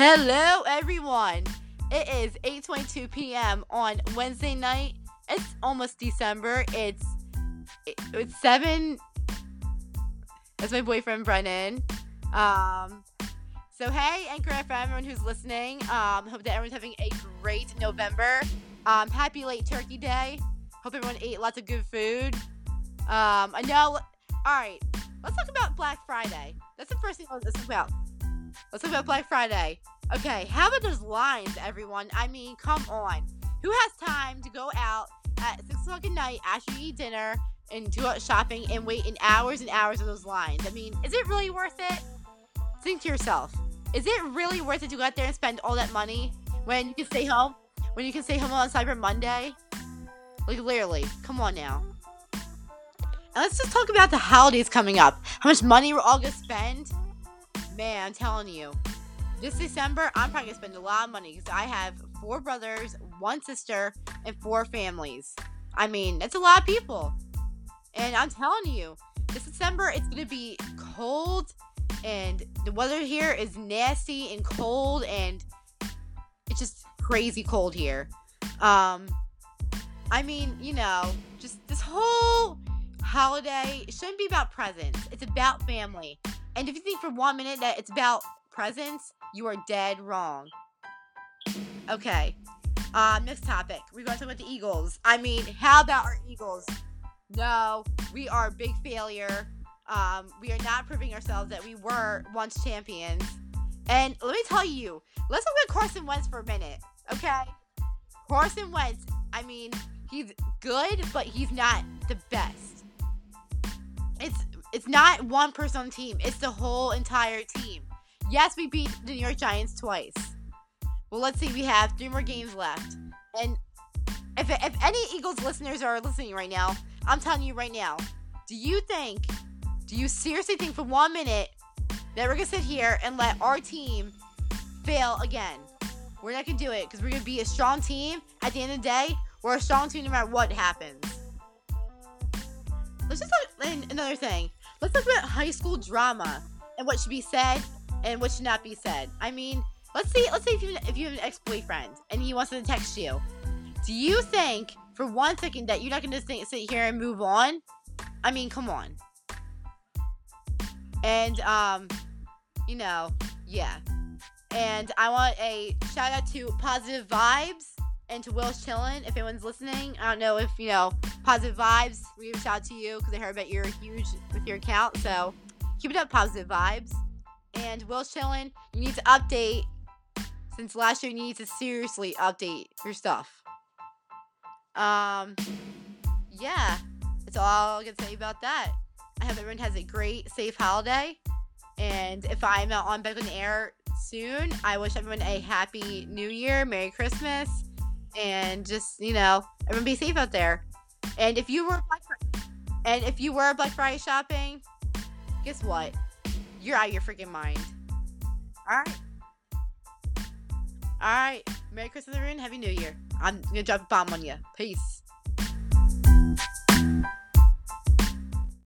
Hello, everyone. It is 8:22 p.m. on Wednesday night. It's almost December. It's it's seven. That's my boyfriend Brennan. Um, so hey, Anchor FM, everyone who's listening. Um, hope that everyone's having a great November. Um, happy late Turkey Day. Hope everyone ate lots of good food. Um, I know. All right, let's talk about Black Friday. That's the first thing let's talk about. Let's talk about Black Friday. Okay, how about those lines, everyone? I mean, come on. Who has time to go out at 6 o'clock at night after you eat dinner and do out shopping and wait in hours and hours of those lines? I mean, is it really worth it? Think to yourself. Is it really worth it to go out there and spend all that money when you can stay home? When you can stay home on Cyber Monday? Like, literally. Come on now. And let's just talk about the holidays coming up. How much money we're all gonna spend? Man, I'm telling you. This December, I'm probably gonna spend a lot of money because I have four brothers, one sister, and four families. I mean, that's a lot of people. And I'm telling you, this December it's gonna be cold and the weather here is nasty and cold and it's just crazy cold here. Um I mean, you know, just this whole holiday shouldn't be about presents. It's about family. And if you think for one minute that it's about presents, you are dead wrong. Okay. Uh, next topic. We're going to talk about the Eagles. I mean, how about our Eagles? No, we are a big failure. Um, we are not proving ourselves that we were once champions. And let me tell you, let's talk about Carson Wentz for a minute, okay? Carson Wentz, I mean, he's good, but he's not the best. It's not one person on the team, it's the whole entire team. Yes, we beat the New York Giants twice. Well, let's see, we have three more games left. And if, if any Eagles listeners are listening right now, I'm telling you right now, do you think, do you seriously think for one minute that we're going to sit here and let our team fail again? We're not going to do it because we're going to be a strong team. At the end of the day, we're a strong team no matter what happens. Let's just talk another thing. Let's talk about high school drama and what should be said and what should not be said. I mean, let's see. Let's say if you if you have an ex boyfriend and he wants to text you, do you think for one second that you're not going to sit here and move on? I mean, come on. And um, you know, yeah. And I want a shout out to Positive Vibes and to Will's Chillin. If anyone's listening, I don't know if you know Positive Vibes. Shout out to you because I heard that you're huge with your account. So keep it up, Positive Vibes. And Will Chillin, you need to update. Since last year, you need to seriously update your stuff. Um, yeah, that's all I can say about that. I hope everyone has a great, safe holiday. And if I'm on back on the air soon, I wish everyone a happy New Year, Merry Christmas, and just you know, everyone be safe out there. And if you were Black Friday, and if you were Black Friday shopping, guess what? You're out of your freaking mind. Alright. Alright. Merry Christmas, everyone. Happy New Year. I'm gonna drop a bomb on you. Peace.